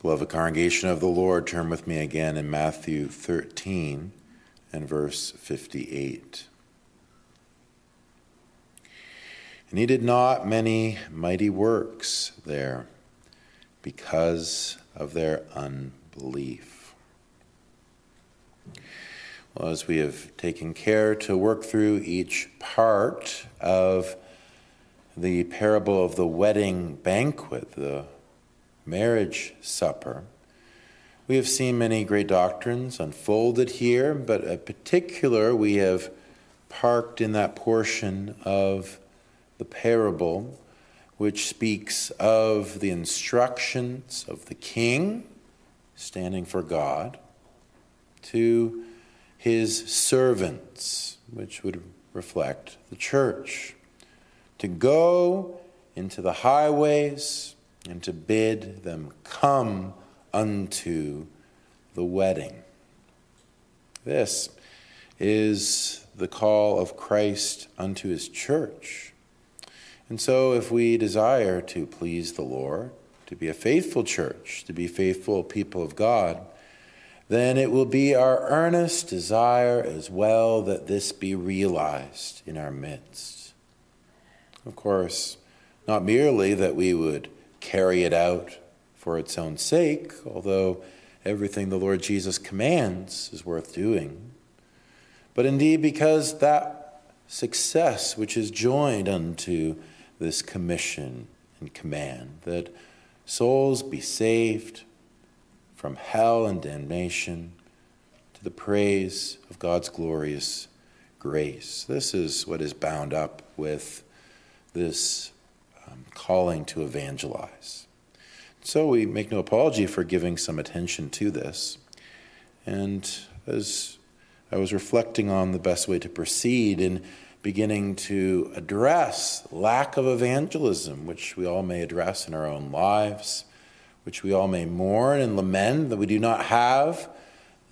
Beloved congregation of the Lord, turn with me again in Matthew 13 and verse 58. And he did not many mighty works there because of their unbelief. Well, as we have taken care to work through each part of the parable of the wedding banquet, the marriage supper. We have seen many great doctrines unfolded here, but in particular, we have parked in that portion of the parable which speaks of the instructions of the king, standing for God, to his servants, which would reflect the church, to go into the highways and to bid them come unto the wedding. This is the call of Christ unto his church. And so, if we desire to please the Lord, to be a faithful church, to be faithful people of God, then it will be our earnest desire as well that this be realized in our midst. Of course, not merely that we would carry it out for its own sake, although everything the Lord Jesus commands is worth doing. But indeed, because that success which is joined unto this commission and command, that souls be saved from hell and damnation to the praise of God's glorious grace. This is what is bound up with this calling to evangelize. So we make no apology for giving some attention to this. And as I was reflecting on the best way to proceed in beginning to address lack of evangelism, which we all may address in our own lives, which we all may mourn and lament that we do not have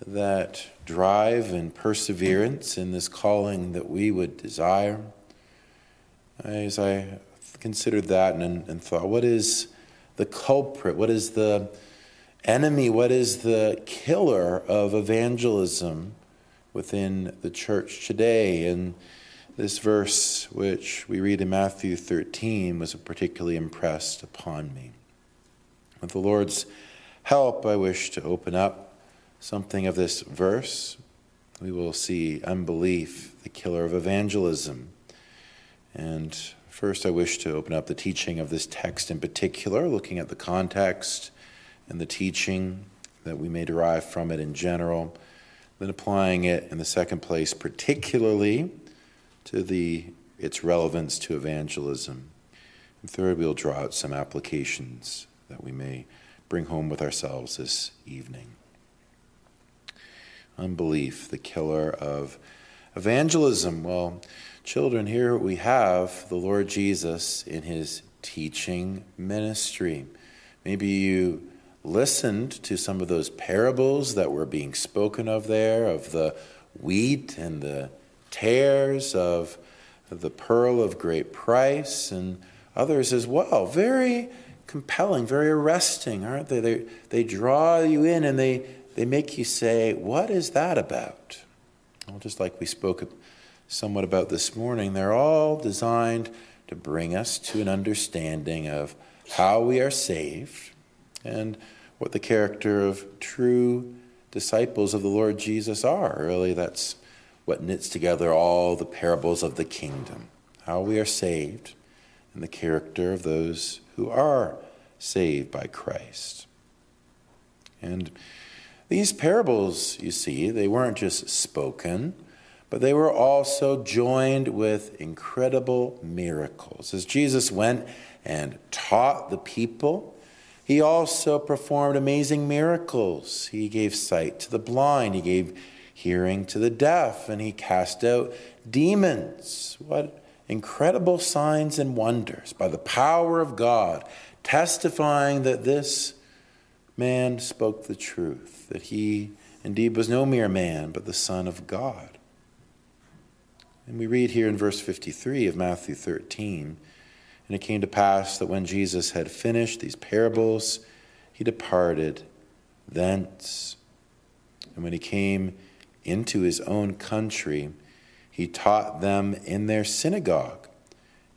that drive and perseverance in this calling that we would desire. As I considered that and, and thought, what is the culprit? What is the enemy? What is the killer of evangelism within the church today? And this verse, which we read in Matthew 13, was particularly impressed upon me. With the Lord's help, I wish to open up something of this verse. We will see unbelief, the killer of evangelism. And First, I wish to open up the teaching of this text in particular, looking at the context and the teaching that we may derive from it in general, then applying it in the second place, particularly to the, its relevance to evangelism. And third, we'll draw out some applications that we may bring home with ourselves this evening. Unbelief, the killer of evangelism. Well, Children, here we have the Lord Jesus in his teaching ministry. Maybe you listened to some of those parables that were being spoken of there, of the wheat and the tares, of the pearl of great price, and others as well. Very compelling, very arresting, aren't they? They, they draw you in and they, they make you say, What is that about? Well, just like we spoke somewhat about this morning, they're all designed to bring us to an understanding of how we are saved and what the character of true disciples of the Lord Jesus are. Really, that's what knits together all the parables of the kingdom how we are saved and the character of those who are saved by Christ. And these parables, you see, they weren't just spoken but they were also joined with incredible miracles. As Jesus went and taught the people, he also performed amazing miracles. He gave sight to the blind, he gave hearing to the deaf, and he cast out demons. What incredible signs and wonders by the power of God, testifying that this man spoke the truth, that he indeed was no mere man, but the Son of God. And we read here in verse 53 of Matthew 13 And it came to pass that when Jesus had finished these parables, he departed thence. And when he came into his own country, he taught them in their synagogue,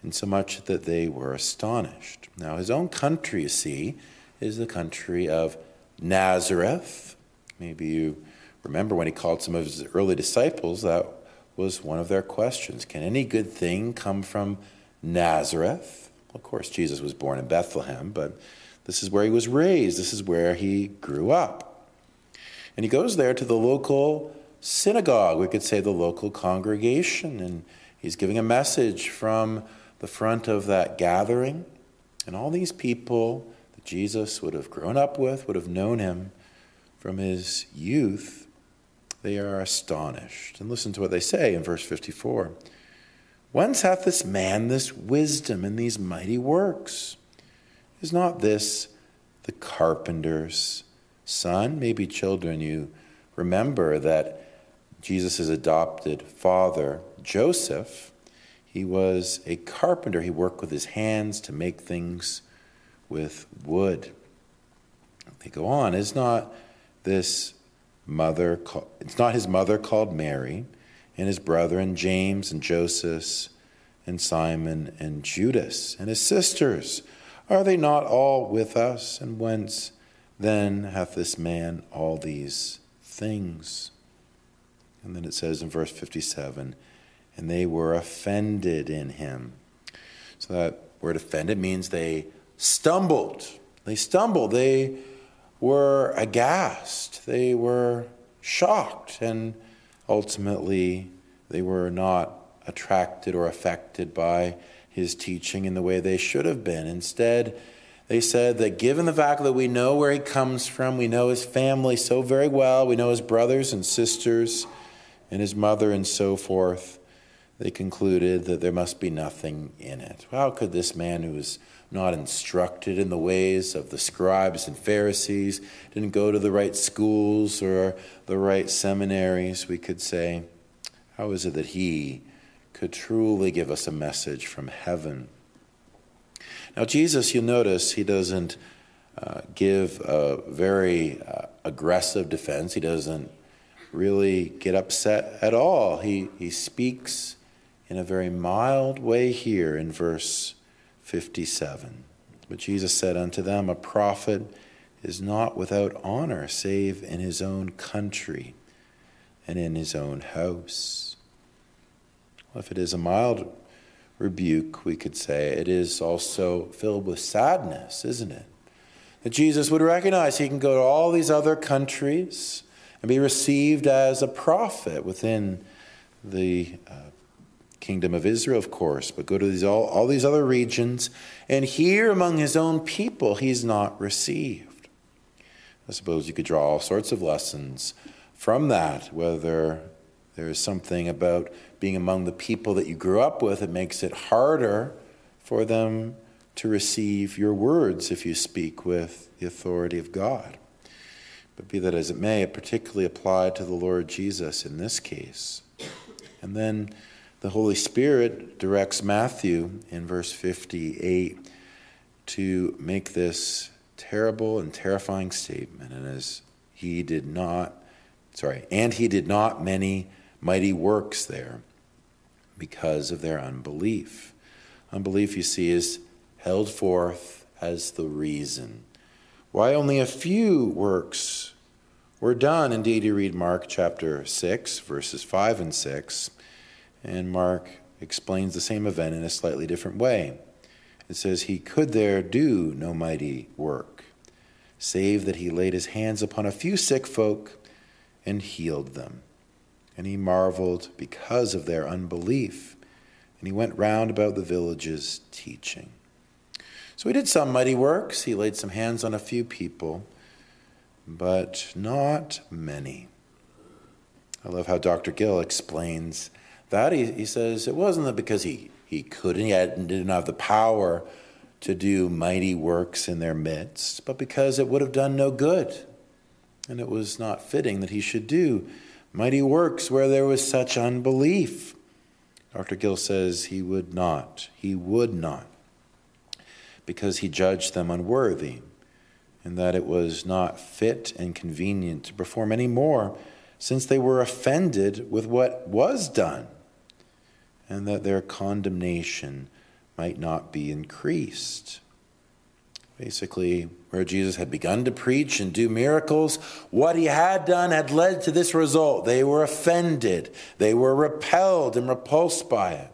insomuch that they were astonished. Now, his own country, you see, is the country of Nazareth. Maybe you remember when he called some of his early disciples, that was one of their questions. Can any good thing come from Nazareth? Of course, Jesus was born in Bethlehem, but this is where he was raised, this is where he grew up. And he goes there to the local synagogue, we could say the local congregation, and he's giving a message from the front of that gathering. And all these people that Jesus would have grown up with, would have known him from his youth, they are astonished. And listen to what they say in verse 54 Whence hath this man this wisdom and these mighty works? Is not this the carpenter's son? Maybe, children, you remember that Jesus' adopted father, Joseph, he was a carpenter. He worked with his hands to make things with wood. They go on. Is not this mother, it's not his mother called Mary, and his brethren James and Joseph and Simon and Judas, and his sisters. Are they not all with us? And whence then hath this man all these things? And then it says in verse 57 and they were offended in him. So that word offended means they stumbled. They stumbled. They were aghast. They were shocked. And ultimately, they were not attracted or affected by his teaching in the way they should have been. Instead, they said that given the fact that we know where he comes from, we know his family so very well, we know his brothers and sisters and his mother and so forth, they concluded that there must be nothing in it. How could this man who was not instructed in the ways of the scribes and Pharisees, didn't go to the right schools or the right seminaries, we could say, how is it that he could truly give us a message from heaven? Now, Jesus, you'll notice, he doesn't uh, give a very uh, aggressive defense. He doesn't really get upset at all. He, he speaks in a very mild way here in verse 57. But Jesus said unto them, A prophet is not without honor save in his own country and in his own house. Well, if it is a mild rebuke, we could say it is also filled with sadness, isn't it? That Jesus would recognize he can go to all these other countries and be received as a prophet within the uh, kingdom of Israel, of course, but go to these, all, all these other regions, and here among his own people, he's not received. I suppose you could draw all sorts of lessons from that, whether there is something about being among the people that you grew up with that makes it harder for them to receive your words if you speak with the authority of God. But be that as it may, it particularly applied to the Lord Jesus in this case. And then the Holy Spirit directs Matthew in verse 58 to make this terrible and terrifying statement. And as he did not, sorry, and he did not many mighty works there because of their unbelief. Unbelief, you see, is held forth as the reason. Why only a few works were done? Indeed, you read Mark chapter 6, verses 5 and 6 and Mark explains the same event in a slightly different way. It says, He could there do no mighty work, save that he laid his hands upon a few sick folk and healed them. And he marveled because of their unbelief. And he went round about the villages teaching. So he did some mighty works. He laid some hands on a few people, but not many. I love how Dr. Gill explains that, he, he says it wasn't that because he, he couldn't, he had, didn't have the power to do mighty works in their midst, but because it would have done no good. And it was not fitting that he should do mighty works where there was such unbelief. Dr. Gill says he would not. He would not. Because he judged them unworthy. and that it was not fit and convenient to perform any more, since they were offended with what was done, and that their condemnation might not be increased. Basically, where Jesus had begun to preach and do miracles, what he had done had led to this result. They were offended, they were repelled and repulsed by it.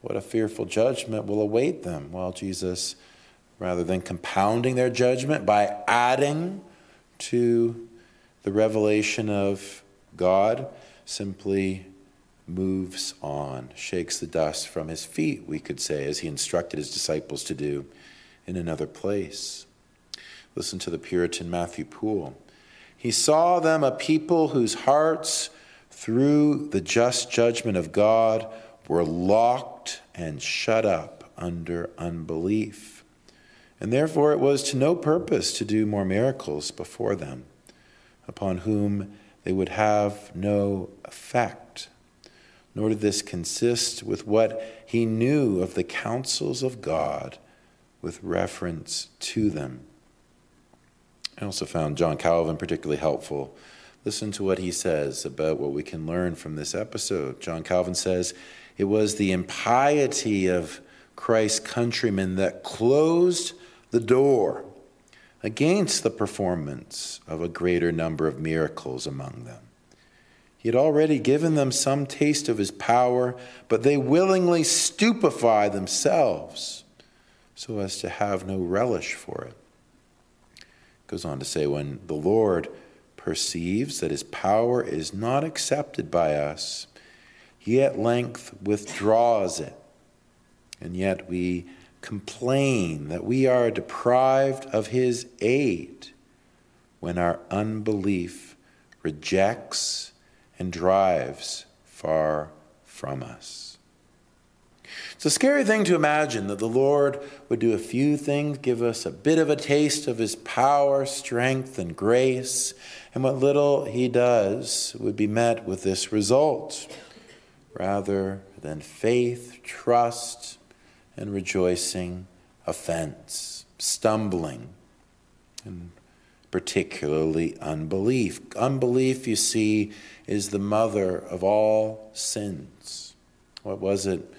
What a fearful judgment will await them. while Jesus rather than compounding their judgment by adding to the revelation of God, simply moves on, shakes the dust from his feet, we could say, as he instructed his disciples to do in another place. Listen to the Puritan Matthew Poole. He saw them a people whose hearts, through the just judgment of God, were locked and shut up under unbelief and therefore it was to no purpose to do more miracles before them, upon whom they would have no effect. Nor did this consist with what he knew of the counsels of God with reference to them. I also found John Calvin particularly helpful. Listen to what he says about what we can learn from this episode. John Calvin says, It was the impiety of Christ's countrymen that closed the door against the performance of a greater number of miracles among them. He had already given them some taste of his power, but they willingly stupefy themselves so as to have no relish for it. Goes on to say, when the Lord perceives that his power is not accepted by us, he at length withdraws it. And yet we complain that we are deprived of His aid when our unbelief rejects and drives far from us. It's a scary thing to imagine that the Lord would do a few things, give us a bit of a taste of His power, strength, and grace, and what little He does would be met with this result rather than faith, trust, and rejoicing, offense, stumbling, and particularly unbelief. Unbelief, you see, is the mother of all sins. What was it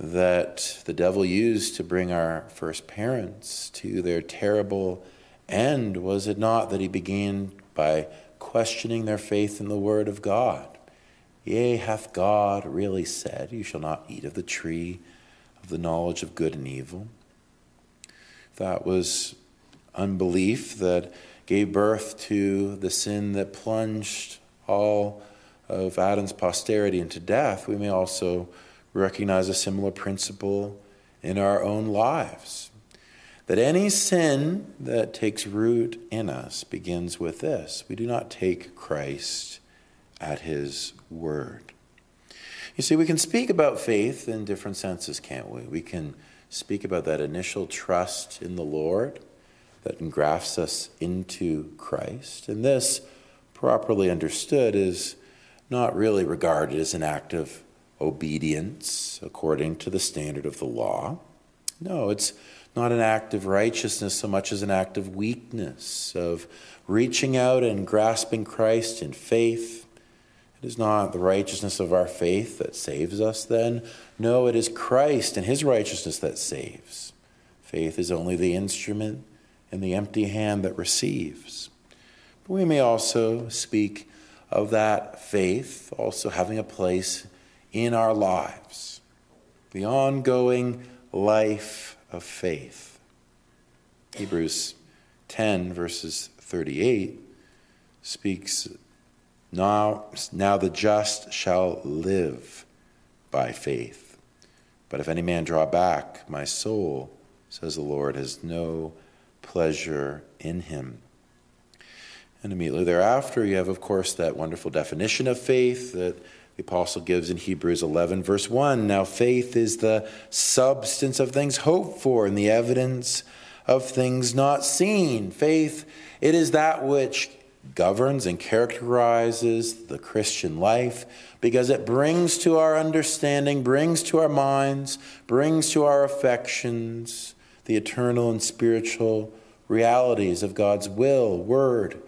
that the devil used to bring our first parents to their terrible end? Was it not that he began by questioning their faith in the Word of God? Yea, hath God really said, You shall not eat of the tree of the knowledge of good and evil. That was unbelief that gave birth to the sin that plunged all of Adam's posterity into death. We may also recognize a similar principle in our own lives. That any sin that takes root in us begins with this we do not take Christ at his word. You see, we can speak about faith in different senses, can't we? We can speak about that initial trust in the Lord that engrafts us into Christ. And this, properly understood, is not really regarded as an act of obedience according to the standard of the law. No, it's not an act of righteousness so much as an act of weakness, of reaching out and grasping Christ in faith it is not the righteousness of our faith that saves us then. No, it is Christ and his righteousness that saves. Faith is only the instrument and the empty hand that receives. But we may also speak of that faith also having a place in our lives, the ongoing life of faith. Hebrews 10, verses 38, speaks now, now the just shall live by faith. But if any man draw back, my soul, says the Lord, has no pleasure in him. And immediately thereafter, you have, of course, that wonderful definition of faith that the apostle gives in Hebrews 11, verse 1. Now, faith is the substance of things hoped for and the evidence of things not seen. Faith, it is that which governs and characterizes the Christian life because it brings to our understanding, brings to our minds, brings to our affections the eternal and spiritual realities of God's will, word,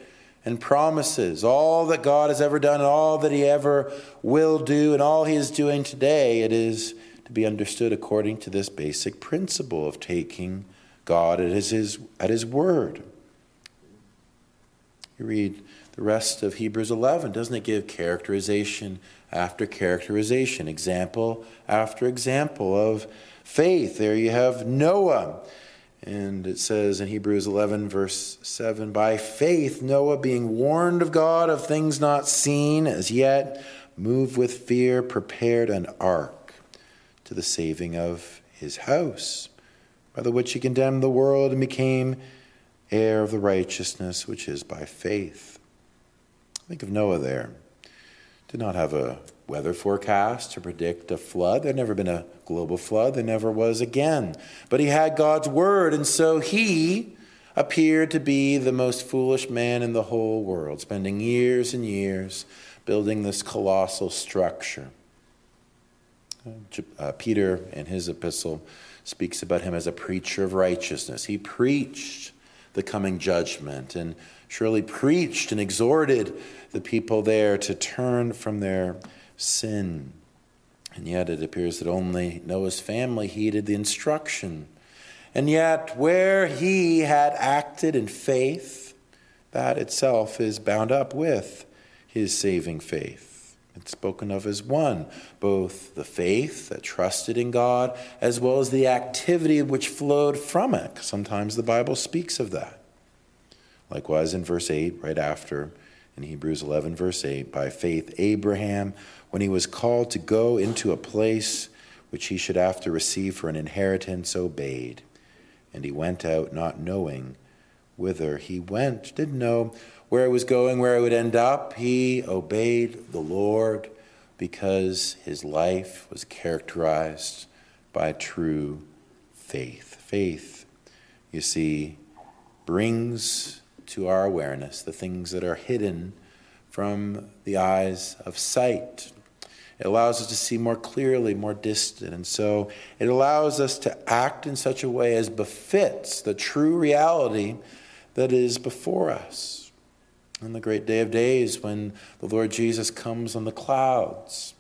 and promises, all that God has ever done, and all that He ever will do, and all He is doing today, it is to be understood according to this basic principle of taking God at His, at his word. You read the rest of Hebrews 11, doesn't it give characterization after characterization, example after example of faith? There you have Noah and it says in Hebrews 11, verse 7 By faith, Noah, being warned of God of things not seen as yet, moved with fear, prepared an ark to the saving of his house, by the which he condemned the world and became heir of the righteousness which is by faith. Think of Noah there. Did not have a weather forecast to predict a flood. There'd never been a global flood, there never was again. But he had God's word, and so he appeared to be the most foolish man in the whole world, spending years and years building this colossal structure. Uh, Peter, in his epistle, speaks about him as a preacher of righteousness. He preached the coming judgment and surely preached and exhorted the people there to turn from their sin. And yet it appears that only Noah's family heeded the instruction. And yet, where he had acted in faith, that itself is bound up with his saving faith. It's spoken of as one, both the faith that trusted in God as well as the activity which flowed from it. Sometimes the Bible speaks of that. Likewise, in verse 8, right after, in Hebrews 11, verse 8, by faith, Abraham when he was called to go into a place which he should after receive for an inheritance, obeyed. And he went out not knowing whither he went, didn't know where he was going, where he would end up. He obeyed the Lord because his life was characterized by true faith. Faith, you see, brings to our awareness the things that are hidden from the eyes of sight, it allows us to see more clearly, more distant. And so it allows us to act in such a way as befits the true reality that is before us. On the great day of days, when the Lord Jesus comes on the clouds,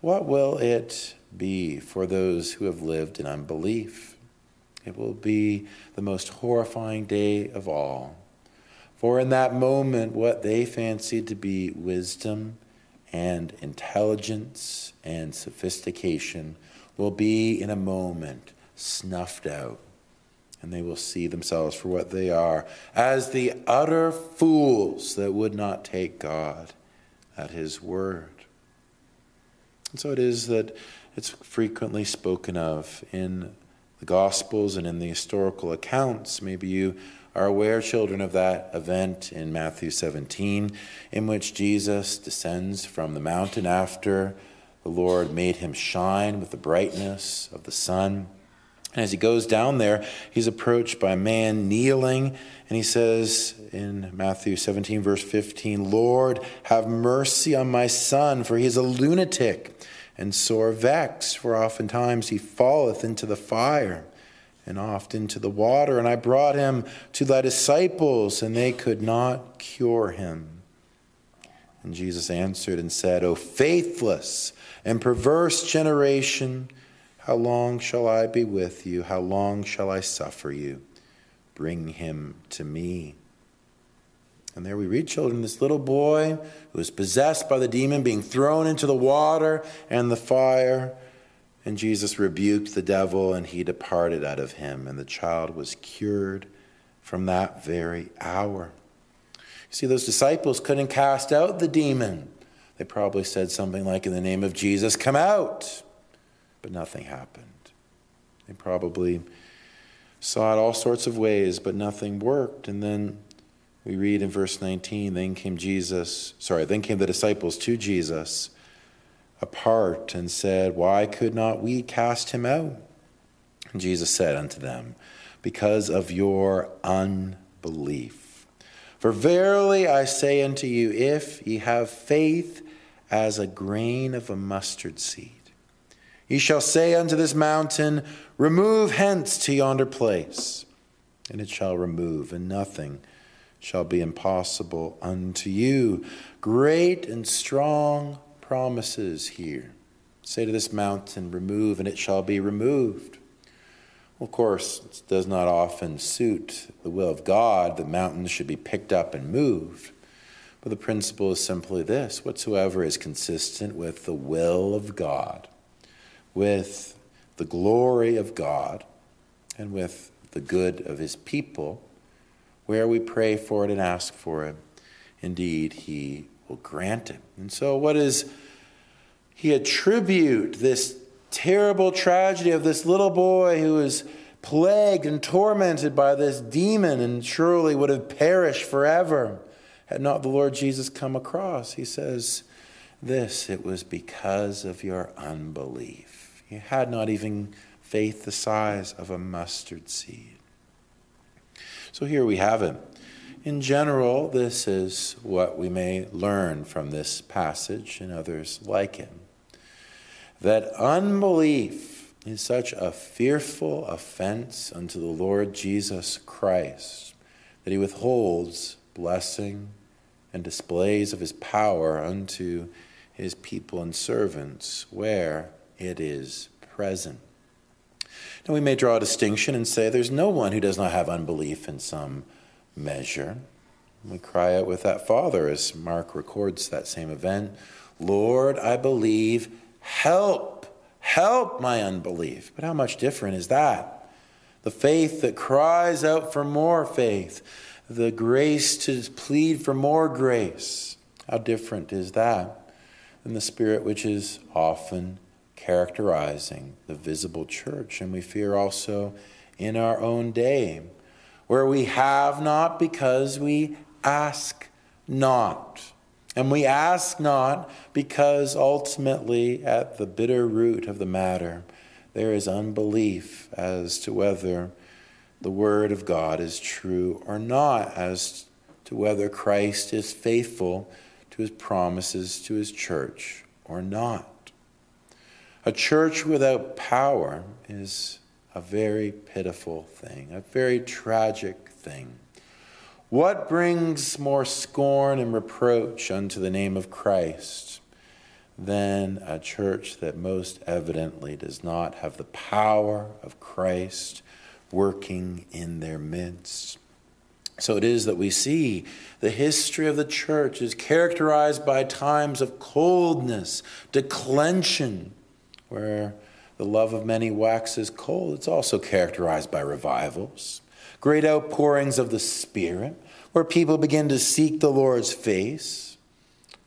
what will it be for those who have lived in unbelief? It will be the most horrifying day of all. For in that moment, what they fancied to be wisdom and intelligence and sophistication will be in a moment snuffed out. And they will see themselves for what they are as the utter fools that would not take God at His word. And so it is that it's frequently spoken of in the Gospels and in the historical accounts. Maybe you are aware, children, of that event in Matthew 17, in which Jesus descends from the mountain after the Lord made him shine with the brightness of the sun. And as he goes down there, he's approached by a man kneeling, and he says in Matthew 17, verse 15, Lord, have mercy on my son, for he is a lunatic and sore vexed, for oftentimes he falleth into the fire and oft into the water. And I brought him to thy disciples, and they could not cure him. And Jesus answered and said, O faithless and perverse generation, how long shall I be with you? How long shall I suffer you? Bring him to me. And there we read, children, this little boy who was possessed by the demon being thrown into the water and the fire. And Jesus rebuked the devil, and he departed out of him, and the child was cured from that very hour. You see, those disciples couldn't cast out the demon. They probably said something like, In the name of Jesus, come out. But nothing happened. They probably saw it all sorts of ways, but nothing worked. And then we read in verse 19, then came Jesus, sorry, then came the disciples to Jesus apart and said, Why could not we cast him out? And Jesus said unto them, Because of your unbelief. For verily I say unto you, if ye have faith as a grain of a mustard seed, ye shall say unto this mountain, Remove hence to yonder place, and it shall remove, and nothing shall be impossible unto you. Great and strong promises here. Say to this mountain, Remove, and it shall be removed. Of course, it does not often suit the will of God that mountains should be picked up and moved. But the principle is simply this whatsoever is consistent with the will of God, with the glory of God, and with the good of his people, where we pray for it and ask for it, indeed he will grant it. And so, what does he attribute this terrible tragedy of this little boy who is plagued and tormented by this demon and surely would have perished forever had not the Lord Jesus come across? He says, This, it was because of your unbelief. You had not even faith the size of a mustard seed. So here we have it. In general, this is what we may learn from this passage and others like it. That unbelief is such a fearful offense unto the Lord Jesus Christ that he withholds blessing and displays of his power unto his people and servants where it is present. Now, we may draw a distinction and say there's no one who does not have unbelief in some measure. We cry out with that father as Mark records that same event Lord, I believe, help, help my unbelief. But how much different is that? The faith that cries out for more faith, the grace to plead for more grace. How different is that than the spirit which is often characterizing the visible church. And we fear also in our own day, where we have not because we ask not. And we ask not because ultimately, at the bitter root of the matter, there is unbelief as to whether the Word of God is true or not, as to whether Christ is faithful to his promises to his church or not. A church without power is a very pitiful thing, a very tragic thing. What brings more scorn and reproach unto the name of Christ than a church that most evidently does not have the power of Christ working in their midst? So it is that we see the history of the church is characterized by times of coldness, declension, where the love of many waxes cold, it's also characterized by revivals, great outpourings of the Spirit, where people begin to seek the Lord's face.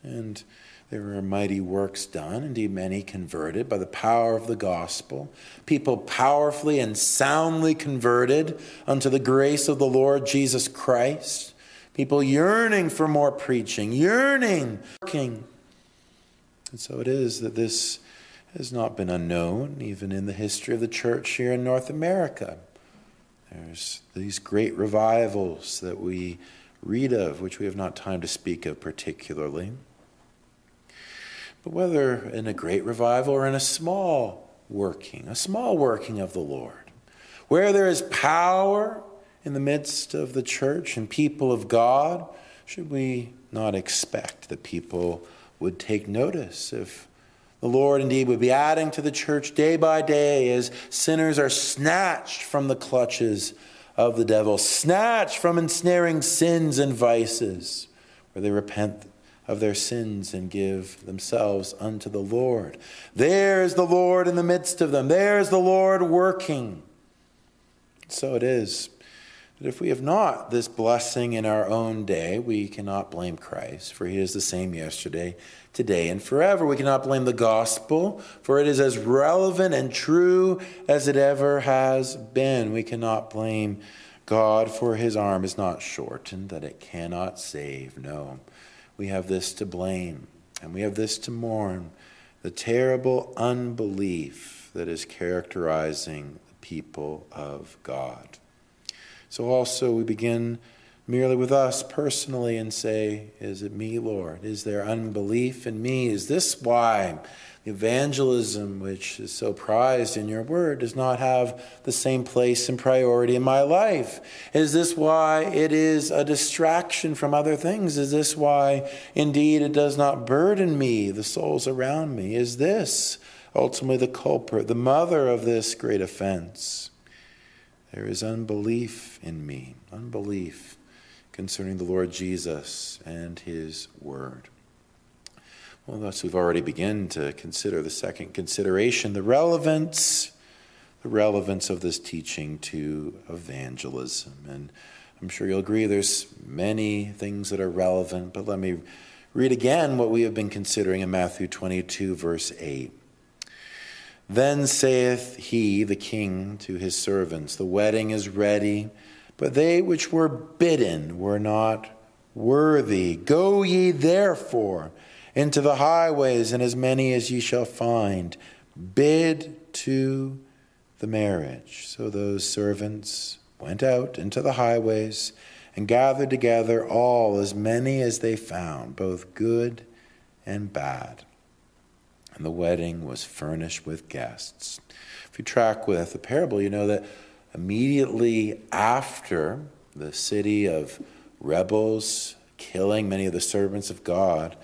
And there were mighty works done, indeed, many converted by the power of the gospel. People powerfully and soundly converted unto the grace of the Lord Jesus Christ. People yearning for more preaching, yearning, working. And so it is that this has not been unknown, even in the history of the church here in North America. There's these great revivals that we read of, which we have not time to speak of particularly. But whether in a great revival or in a small working, a small working of the Lord, where there is power in the midst of the church and people of God, should we not expect that people would take notice if the Lord indeed would be adding to the church day by day as sinners are snatched from the clutches of the devil, snatched from ensnaring sins and vices, where they repent of their sins and give themselves unto the Lord. There is the Lord in the midst of them. There is the Lord working. So it is that if we have not this blessing in our own day, we cannot blame Christ, for he is the same yesterday, today, and forever. We cannot blame the gospel, for it is as relevant and true as it ever has been. We cannot blame God, for his arm is not shortened that it cannot save. No, we have this to blame, and we have this to mourn the terrible unbelief that is characterizing the people of God. So also we begin merely with us personally and say, Is it me, Lord? Is there unbelief in me? Is this why the evangelism, which is so prized in your word, does not have the same place and priority in my life? Is this why it is a distraction from other things? Is this why, indeed, it does not burden me, the souls around me? Is this ultimately the culprit, the mother of this great offense? There is unbelief in me, unbelief concerning the Lord Jesus and his word. Well, thus we've already begun to consider the second consideration, the relevance, the relevance of this teaching to evangelism. And I'm sure you'll agree there's many things that are relevant, but let me read again what we have been considering in Matthew 22, verse 8. Then saith he, the king, to his servants, The wedding is ready, but they which were bidden were not worthy. Go ye therefore into the highways, and as many as ye shall find. Bid to the marriage. So those servants went out into the highways and gathered together all, as many as they found, both good and bad. And the wedding was furnished with guests. If you track with the parable, you know that immediately after the city of rebels killing many of the servants of God,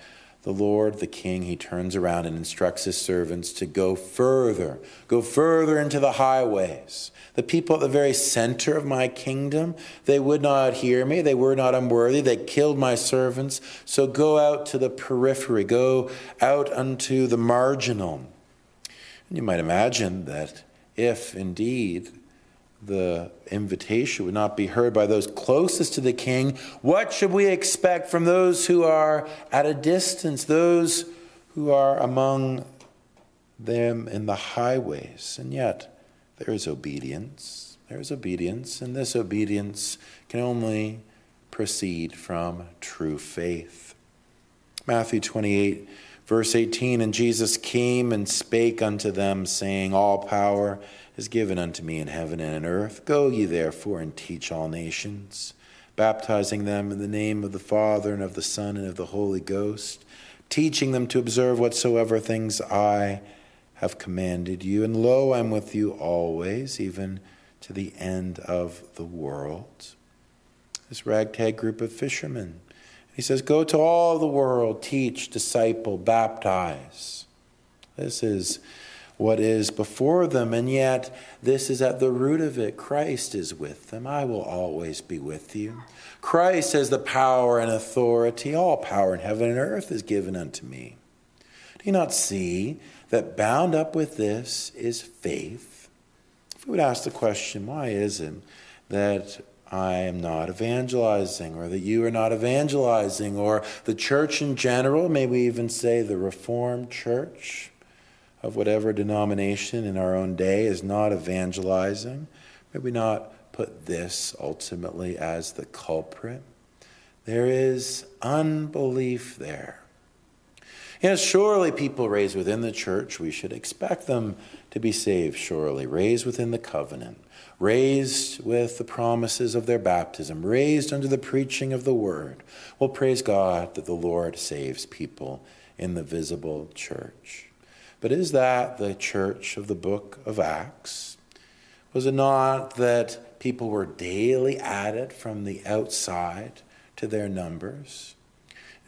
the Lord, the King, he turns around and instructs his servants to go further, go further into the highways. The people at the very center of my kingdom, they would not hear me. They were not unworthy. They killed my servants. So go out to the periphery, go out unto the marginal. And you might imagine that if indeed the invitation would not be heard by those closest to the king, what should we expect from those who are at a distance, those who are among them in the highways? And yet, there is obedience. There is obedience, and this obedience can only proceed from true faith. Matthew 28, verse 18 And Jesus came and spake unto them, saying, All power is given unto me in heaven and in earth. Go ye therefore and teach all nations, baptizing them in the name of the Father and of the Son and of the Holy Ghost, teaching them to observe whatsoever things I have commanded you. And lo, I'm with you always, even to the end of the world. This ragtag group of fishermen. He says, Go to all the world, teach, disciple, baptize. This is what is before them, and yet this is at the root of it. Christ is with them. I will always be with you. Christ has the power and authority. All power in heaven and earth is given unto me. Do you not see that bound up with this is faith? If we would ask the question, why is it that I am not evangelizing, or that you are not evangelizing, or the church in general, may we even say the Reformed Church? Of whatever denomination in our own day is not evangelizing, may we not put this ultimately as the culprit? There is unbelief there. Yes, surely people raised within the church, we should expect them to be saved, surely, raised within the covenant, raised with the promises of their baptism, raised under the preaching of the word. Well, praise God that the Lord saves people in the visible church. But is that the church of the book of Acts? Was it not that people were daily added from the outside to their numbers?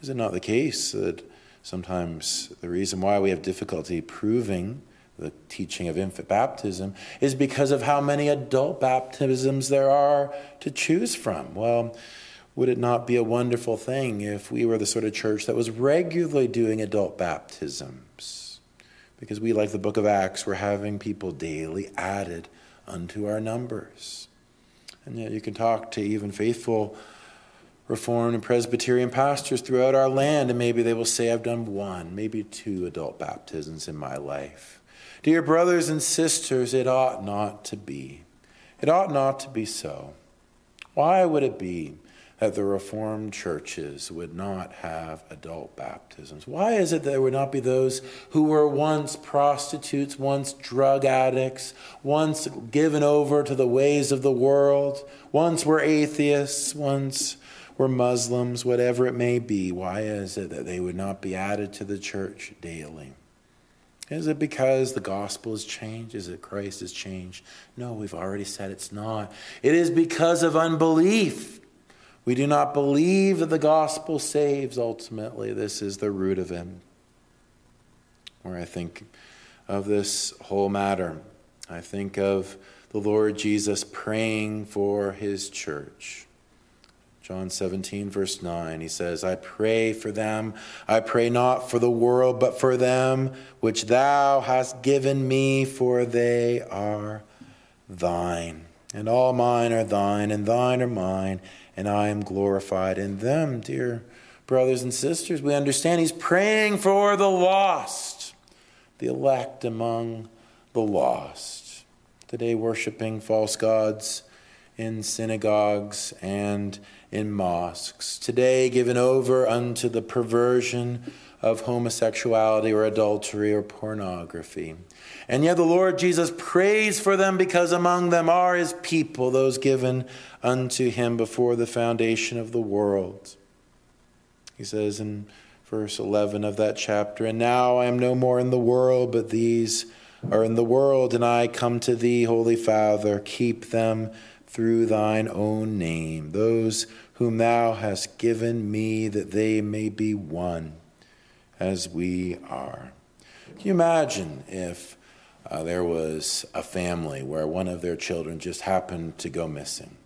Is it not the case that sometimes the reason why we have difficulty proving the teaching of infant baptism is because of how many adult baptisms there are to choose from? Well, would it not be a wonderful thing if we were the sort of church that was regularly doing adult baptisms? Because we, like the book of Acts, we're having people daily added unto our numbers. And yet you can talk to even faithful Reformed and Presbyterian pastors throughout our land, and maybe they will say, I've done one, maybe two adult baptisms in my life. Dear brothers and sisters, it ought not to be. It ought not to be so. Why would it be that the Reformed churches would not have adult baptisms? Why is it that there would not be those who were once prostitutes, once drug addicts, once given over to the ways of the world, once were atheists, once were Muslims, whatever it may be, why is it that they would not be added to the church daily? Is it because the gospel has changed? Is it Christ has changed? No, we've already said it's not. It is because of unbelief. We do not believe that the gospel saves ultimately. This is the root of it. Where I think of this whole matter, I think of the Lord Jesus praying for his church. John 17, verse 9, he says, I pray for them. I pray not for the world, but for them which thou hast given me, for they are thine. And all mine are thine, and thine are mine, and I am glorified in them. Dear brothers and sisters, we understand he's praying for the lost, the elect among the lost today worshiping false gods in synagogues and in mosques, today given over unto the perversion of homosexuality or adultery or pornography. And yet the Lord Jesus prays for them because among them are his people, those given unto him before the foundation of the world. He says in verse 11 of that chapter, And now I am no more in the world, but these are in the world, and I come to thee, Holy Father. Keep them through thine own name, those whom thou hast given me, that they may be one as we are. Can you imagine if uh, there was a family where one of their children just happened to go missing?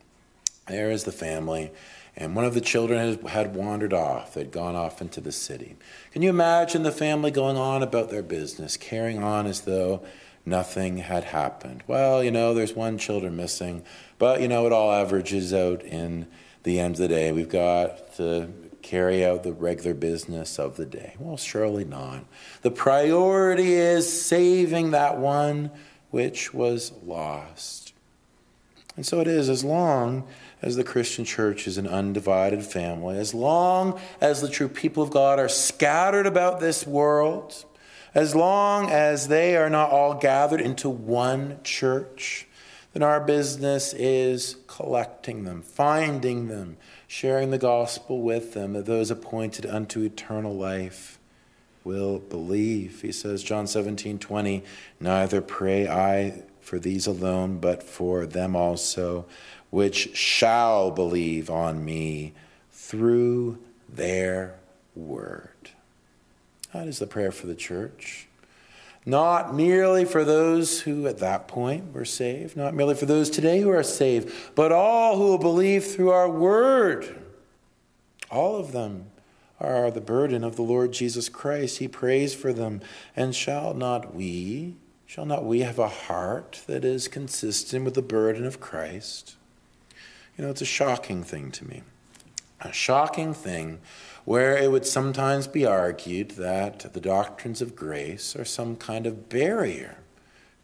There is the family, and one of the children had wandered off. They'd gone off into the city. Can you imagine the family going on about their business, carrying on as though nothing had happened? Well, you know, there's one children missing, but you know, it all averages out in the end of the day. We've got to carry out the regular business of the day. Well, surely not. The priority is saving that one which was lost. And so it is as long as the Christian church is an undivided family, as long as the true people of God are scattered about this world, as long as they are not all gathered into one church, then our business is collecting them, finding them, sharing the gospel with them, that those appointed unto eternal life will believe. He says, John 17, 20, Neither pray I for these alone, but for them also which shall believe on me through their word. That is the prayer for the church. Not merely for those who at that point were saved, not merely for those today who are saved, but all who will believe through our word. All of them are the burden of the Lord Jesus Christ. He prays for them. And shall not we, shall not we have a heart that is consistent with the burden of Christ? You know, it's a shocking thing to me. A shocking thing where it would sometimes be argued that the doctrines of grace are some kind of barrier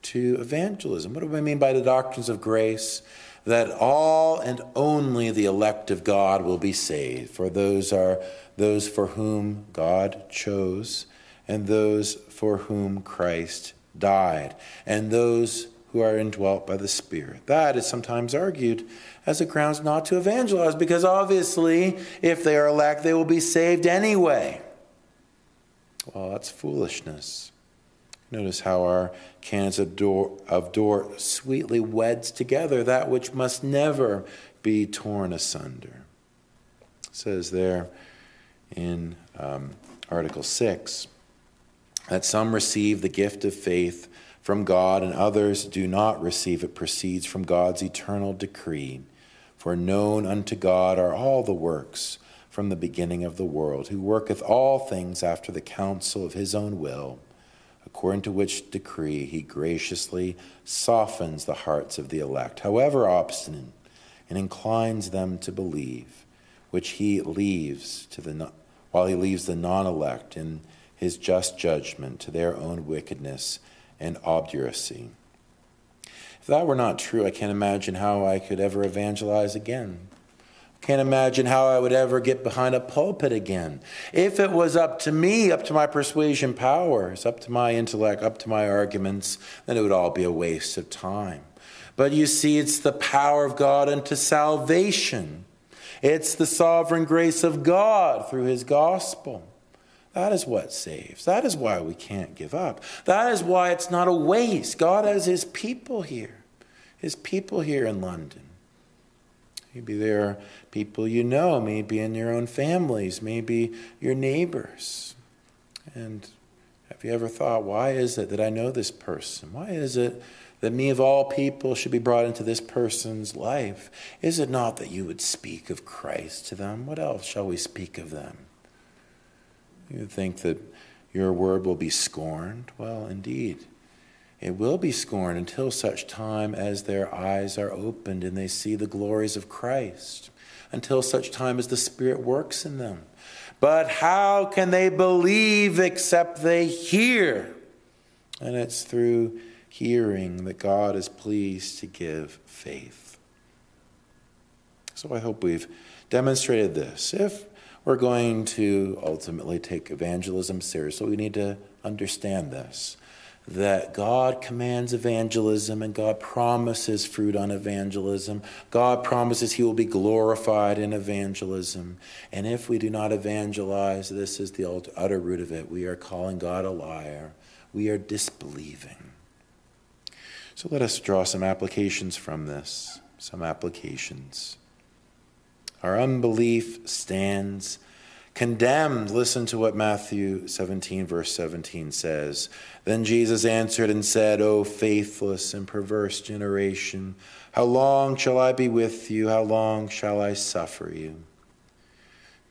to evangelism. What do I mean by the doctrines of grace? That all and only the elect of God will be saved, for those are those for whom God chose, and those for whom Christ died, and those who are indwelt by the Spirit. That is sometimes argued as a grounds not to evangelize, because obviously, if they are elect, they will be saved anyway. Well, that's foolishness. Notice how our canons of Dort, of Dort sweetly weds together that which must never be torn asunder. It says there in um, Article 6 that some receive the gift of faith from God and others do not receive it proceeds from God's eternal decree. For known unto God are all the works from the beginning of the world, who worketh all things after the counsel of his own will, according to which decree he graciously softens the hearts of the elect, however obstinate, and inclines them to believe, which he leaves to the while he leaves the non-elect in his just judgment to their own wickedness and obduracy. If that were not true, I can't imagine how I could ever evangelize again. I can't imagine how I would ever get behind a pulpit again. If it was up to me, up to my persuasion powers, up to my intellect, up to my arguments, then it would all be a waste of time. But you see, it's the power of God unto salvation. It's the sovereign grace of God through his gospel. That is what saves. That is why we can't give up. That is why it's not a waste. God has his people here, his people here in London. Maybe there are people you know, maybe in your own families, maybe your neighbors. And have you ever thought, why is it that I know this person? Why is it that me of all people should be brought into this person's life? Is it not that you would speak of Christ to them? What else shall we speak of them? You think that your word will be scorned? Well, indeed. It will be scorned until such time as their eyes are opened and they see the glories of Christ, until such time as the Spirit works in them. But how can they believe except they hear? And it's through hearing that God is pleased to give faith. So I hope we've demonstrated this. If we're going to ultimately take evangelism seriously, we need to understand this that God commands evangelism and God promises fruit on evangelism. God promises He will be glorified in evangelism. And if we do not evangelize, this is the utter root of it. We are calling God a liar, we are disbelieving. So let us draw some applications from this. Some applications. Our unbelief stands condemned. Listen to what Matthew 17, verse 17 says. Then Jesus answered and said, O faithless and perverse generation, how long shall I be with you? How long shall I suffer you?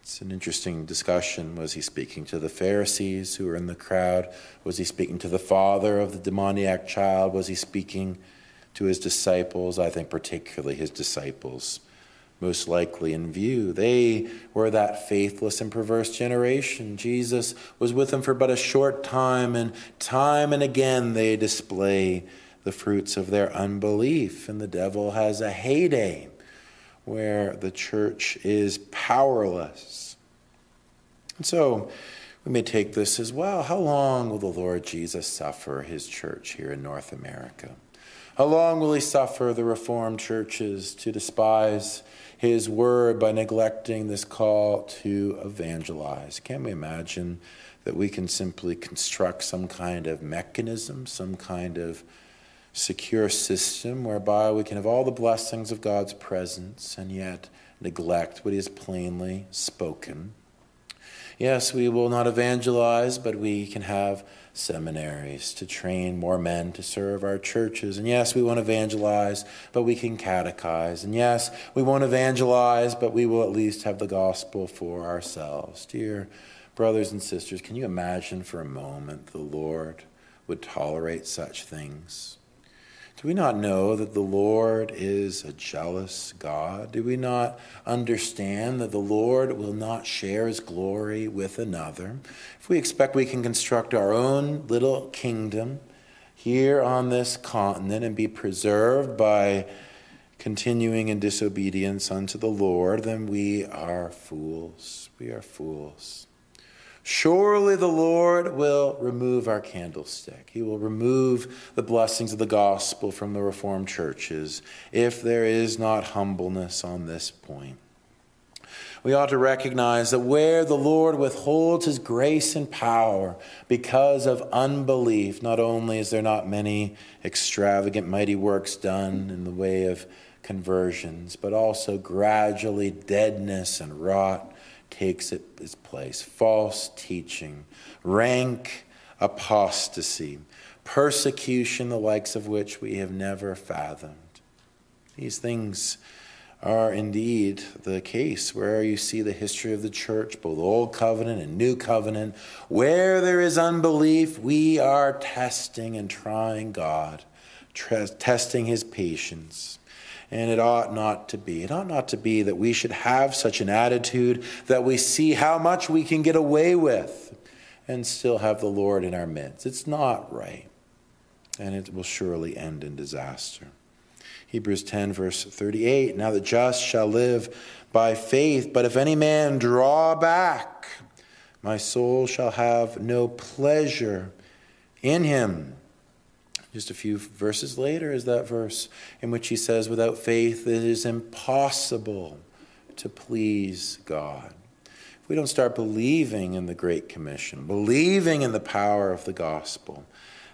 It's an interesting discussion. Was he speaking to the Pharisees who were in the crowd? Was he speaking to the father of the demoniac child? Was he speaking to his disciples? I think, particularly his disciples most likely in view. They were that faithless and perverse generation. Jesus was with them for but a short time, and time and again they display the fruits of their unbelief. And the devil has a heyday where the church is powerless. And so we may take this as well. How long will the Lord Jesus suffer his church here in North America? How long will he suffer the Reformed churches to despise his word by neglecting this call to evangelize. Can't we imagine that we can simply construct some kind of mechanism, some kind of secure system whereby we can have all the blessings of God's presence and yet neglect what He has plainly spoken? Yes, we will not evangelize, but we can have seminaries to train more men to serve our churches. And yes, we won't evangelize, but we can catechize. And yes, we won't evangelize, but we will at least have the gospel for ourselves. Dear brothers and sisters, can you imagine for a moment the Lord would tolerate such things? Do we not know that the Lord is a jealous God? Do we not understand that the Lord will not share his glory with another? If we expect we can construct our own little kingdom here on this continent and be preserved by continuing in disobedience unto the Lord, then we are fools. We are fools. Surely the Lord will remove our candlestick. He will remove the blessings of the gospel from the Reformed churches if there is not humbleness on this point. We ought to recognize that where the Lord withholds his grace and power because of unbelief, not only is there not many extravagant, mighty works done in the way of conversions, but also gradually deadness and rot takes its place false teaching, rank apostasy, persecution, the likes of which we have never fathomed. These things are indeed the case where you see the history of the church, both Old Covenant and New Covenant. Where there is unbelief, we are testing and trying God, testing His patience and it ought not to be. It ought not to be that we should have such an attitude that we see how much we can get away with and still have the Lord in our midst. It's not right, and it will surely end in disaster. Hebrews 10, verse 38 Now the just shall live by faith, but if any man draw back, my soul shall have no pleasure in him. Just a few verses later is that verse in which he says, Without faith it is impossible to please God, if we don't start believing in the Great Commission, believing in the power of the gospel,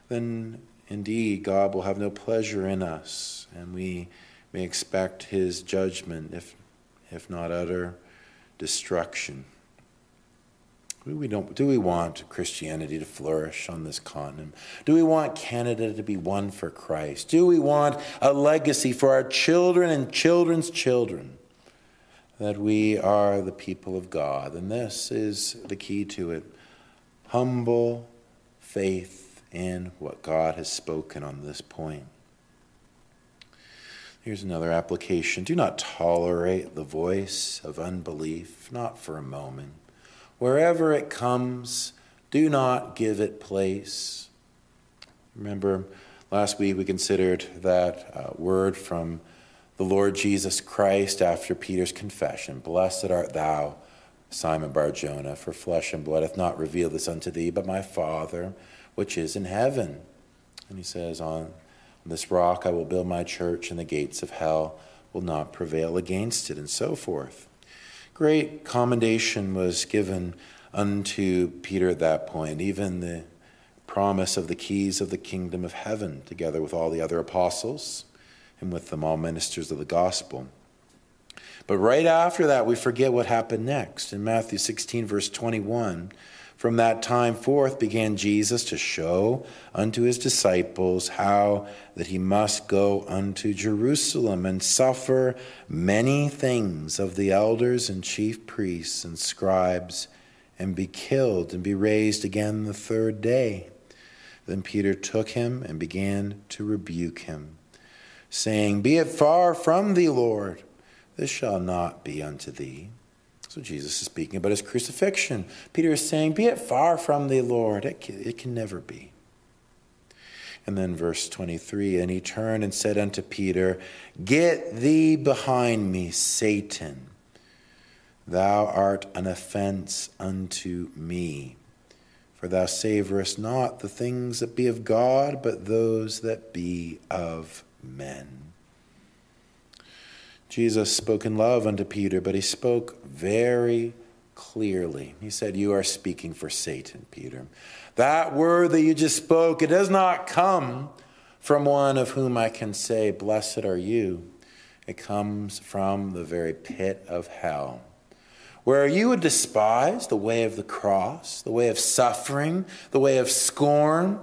then indeed God will have no pleasure in us, and we may expect his judgment, if, if not utter destruction. Do we, don't, do we want Christianity to flourish on this continent? Do we want Canada to be one for Christ? Do we want a legacy for our children and children's children that we are the people of God? And this is the key to it humble faith in what God has spoken on this point. Here's another application. Do not tolerate the voice of unbelief, not for a moment. Wherever it comes, do not give it place. Remember, last week we considered that uh, word from the Lord Jesus Christ after Peter's confession Blessed art thou, Simon Barjona, for flesh and blood hath not revealed this unto thee, but my Father which is in heaven. And he says, On this rock I will build my church, and the gates of hell will not prevail against it, and so forth great commendation was given unto Peter at that point, even the promise of the keys of the kingdom of heaven, together with all the other apostles and with them all ministers of the gospel. But right after that, we forget what happened next. In Matthew 16, verse 21, from that time forth began Jesus to show unto his disciples how that he must go unto Jerusalem and suffer many things of the elders and chief priests and scribes, and be killed and be raised again the third day. Then Peter took him and began to rebuke him, saying, Be it far from thee, Lord, this shall not be unto thee. So Jesus is speaking about his crucifixion. Peter is saying, Be it far from thee, Lord. It can, it can never be. And then verse 23 And he turned and said unto Peter, Get thee behind me, Satan. Thou art an offense unto me. For thou savorest not the things that be of God, but those that be of men. Jesus spoke in love unto Peter, but he spoke very clearly. He said, You are speaking for Satan, Peter. That word that you just spoke, it does not come from one of whom I can say, Blessed are you. It comes from the very pit of hell, where you would despise the way of the cross, the way of suffering, the way of scorn.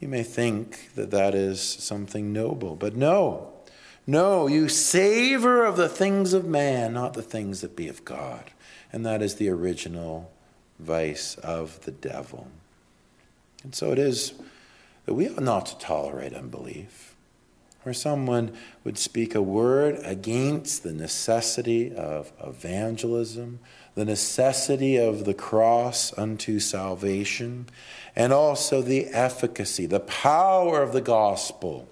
You may think that that is something noble, but no. No, you savor of the things of man, not the things that be of God. And that is the original vice of the devil. And so it is that we ought not to tolerate unbelief, where someone would speak a word against the necessity of evangelism, the necessity of the cross unto salvation, and also the efficacy, the power of the gospel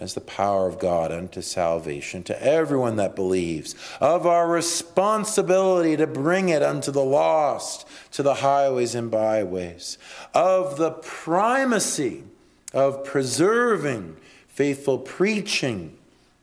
as the power of God unto salvation to everyone that believes, of our responsibility to bring it unto the lost, to the highways and byways, of the primacy of preserving faithful preaching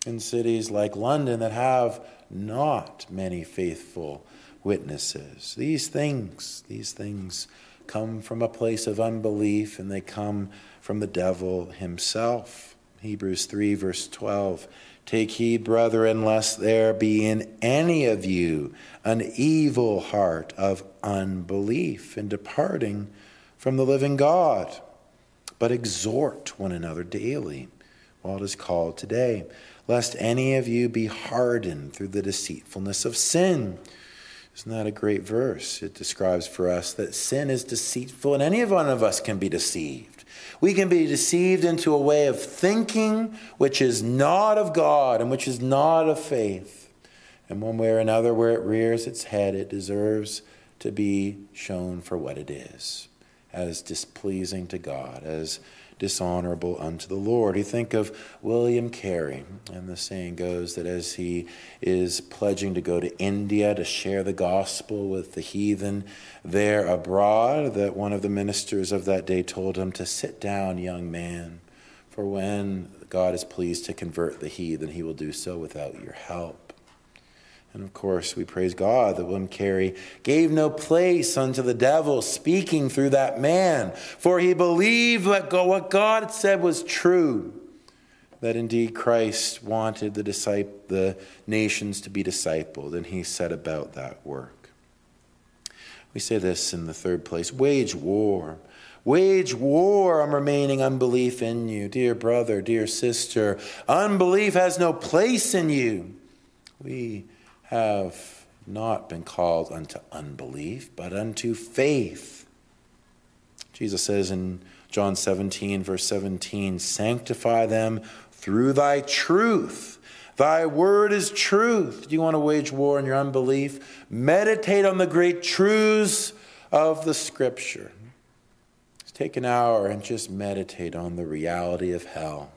in cities like London that have not many faithful witnesses. These things, these things come from a place of unbelief and they come from the devil himself. Hebrews 3, verse 12. Take heed, brethren, lest there be in any of you an evil heart of unbelief in departing from the living God. But exhort one another daily while it is called today, lest any of you be hardened through the deceitfulness of sin. Isn't that a great verse? It describes for us that sin is deceitful, and any one of us can be deceived. We can be deceived into a way of thinking which is not of God and which is not of faith. And one way or another, where it rears its head, it deserves to be shown for what it is as displeasing to God, as dishonorable unto the Lord. You think of William Carey, and the saying goes that as he is pledging to go to India to share the gospel with the heathen there abroad, that one of the ministers of that day told him to sit down, young man, for when God is pleased to convert the heathen, he will do so without your help. And of course, we praise God that William Carey gave no place unto the devil speaking through that man, for he believed what God said was true that indeed Christ wanted the, the nations to be discipled, and he set about that work. We say this in the third place wage war. Wage war on remaining unbelief in you. Dear brother, dear sister, unbelief has no place in you. We have not been called unto unbelief, but unto faith. Jesus says in John 17, verse 17, sanctify them through thy truth. Thy word is truth. Do you want to wage war on your unbelief? Meditate on the great truths of the scripture. Take an hour and just meditate on the reality of hell.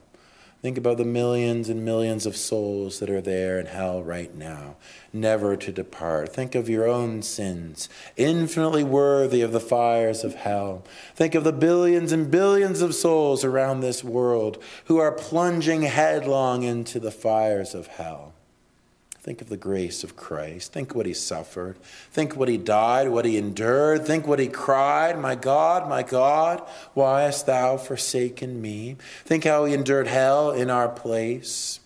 Think about the millions and millions of souls that are there in hell right now, never to depart. Think of your own sins, infinitely worthy of the fires of hell. Think of the billions and billions of souls around this world who are plunging headlong into the fires of hell. Think of the grace of Christ. Think what he suffered. Think what he died, what he endured. Think what he cried, My God, my God, why hast thou forsaken me? Think how he endured hell in our place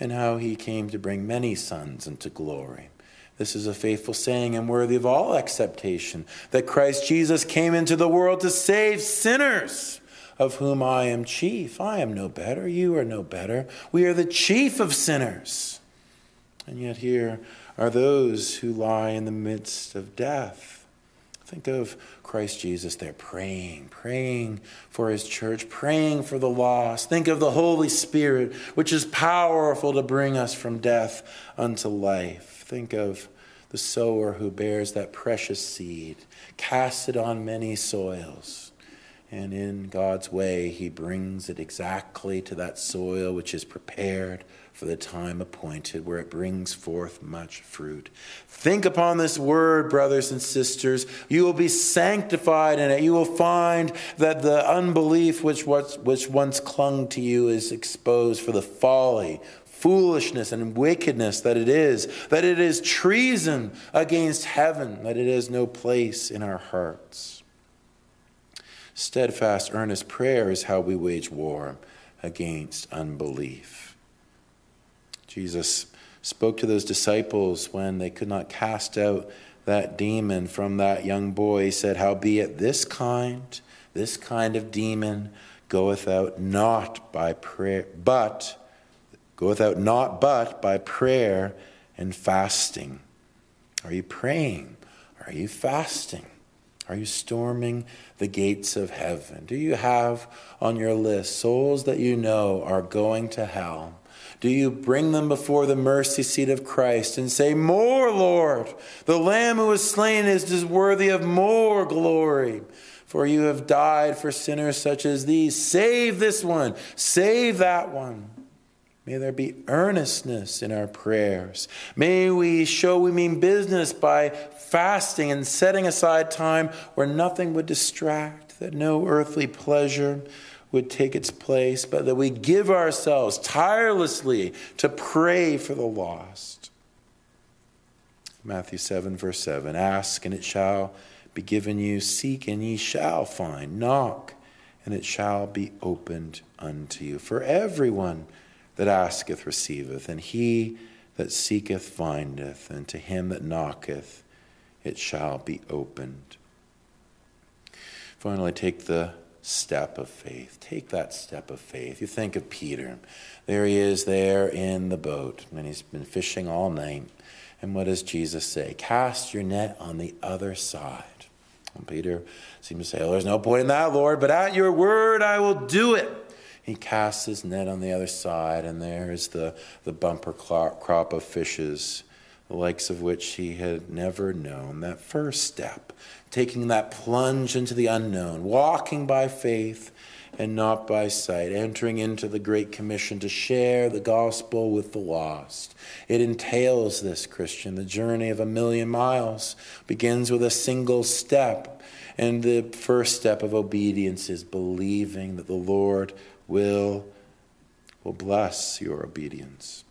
and how he came to bring many sons into glory. This is a faithful saying and worthy of all acceptation that Christ Jesus came into the world to save sinners, of whom I am chief. I am no better. You are no better. We are the chief of sinners. And yet, here are those who lie in the midst of death. Think of Christ Jesus there praying, praying for his church, praying for the lost. Think of the Holy Spirit, which is powerful to bring us from death unto life. Think of the sower who bears that precious seed, cast it on many soils. And in God's way, he brings it exactly to that soil which is prepared for the time appointed, where it brings forth much fruit. Think upon this word, brothers and sisters. You will be sanctified in it. You will find that the unbelief which, which once clung to you is exposed for the folly, foolishness, and wickedness that it is, that it is treason against heaven, that it has no place in our hearts. Steadfast, earnest prayer is how we wage war against unbelief. Jesus spoke to those disciples when they could not cast out that demon from that young boy. He said, Howbeit this kind, this kind of demon goeth out not by prayer, but goeth out not but by prayer and fasting. Are you praying? Are you fasting? Are you storming the gates of heaven? Do you have on your list souls that you know are going to hell? Do you bring them before the mercy seat of Christ and say, More, Lord? The Lamb who was slain is worthy of more glory. For you have died for sinners such as these. Save this one, save that one. May there be earnestness in our prayers. May we show we mean business by fasting and setting aside time where nothing would distract, that no earthly pleasure would take its place, but that we give ourselves tirelessly to pray for the lost. Matthew 7, verse 7 Ask, and it shall be given you. Seek, and ye shall find. Knock, and it shall be opened unto you. For everyone that asketh receiveth, and he that seeketh findeth, and to him that knocketh it shall be opened. Finally, take the step of faith. Take that step of faith. You think of Peter. There he is there in the boat, and he's been fishing all night. And what does Jesus say? Cast your net on the other side. And Peter seems to say, Oh, there's no point in that, Lord, but at your word I will do it. He casts his net on the other side, and there is the, the bumper crop of fishes, the likes of which he had never known. That first step taking that plunge into the unknown, walking by faith and not by sight, entering into the Great Commission to share the gospel with the lost. It entails this, Christian. The journey of a million miles begins with a single step. And the first step of obedience is believing that the Lord will, will bless your obedience.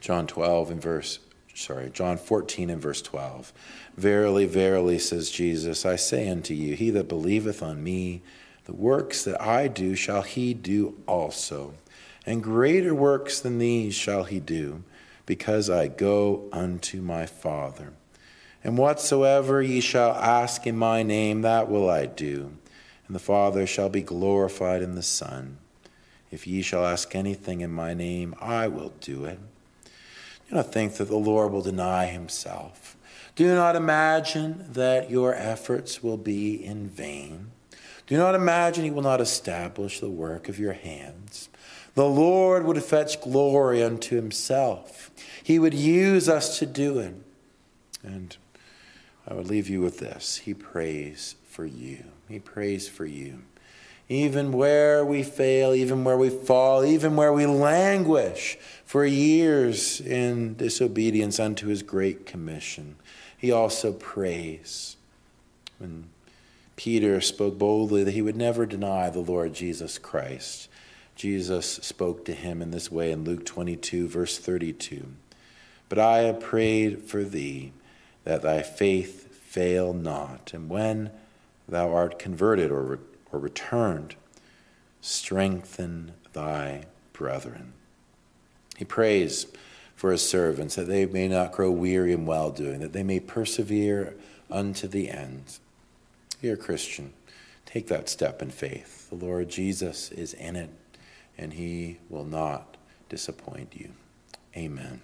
John 12 in verse sorry, John 14 and verse 12. Verily, verily, says Jesus, I say unto you, he that believeth on me, the works that I do shall he do also, and greater works than these shall he do, because I go unto my Father. And whatsoever ye shall ask in my name, that will I do, and the Father shall be glorified in the Son. If ye shall ask anything in my name, I will do it. Do not think that the Lord will deny himself. Do not imagine that your efforts will be in vain. Do not imagine he will not establish the work of your hands. The Lord would fetch glory unto himself. He would use us to do it. And I would leave you with this. He prays for you. He prays for you. Even where we fail, even where we fall, even where we languish for years in disobedience unto his great commission, he also prays. When Peter spoke boldly that he would never deny the Lord Jesus Christ, Jesus spoke to him in this way in Luke 22, verse 32. But I have prayed for thee that thy faith fail not, and when thou art converted or, re- or returned, strengthen thy brethren. He prays for his servants that they may not grow weary in well doing, that they may persevere unto the end. Dear Christian, take that step in faith. The Lord Jesus is in it, and he will not disappoint you. Amen.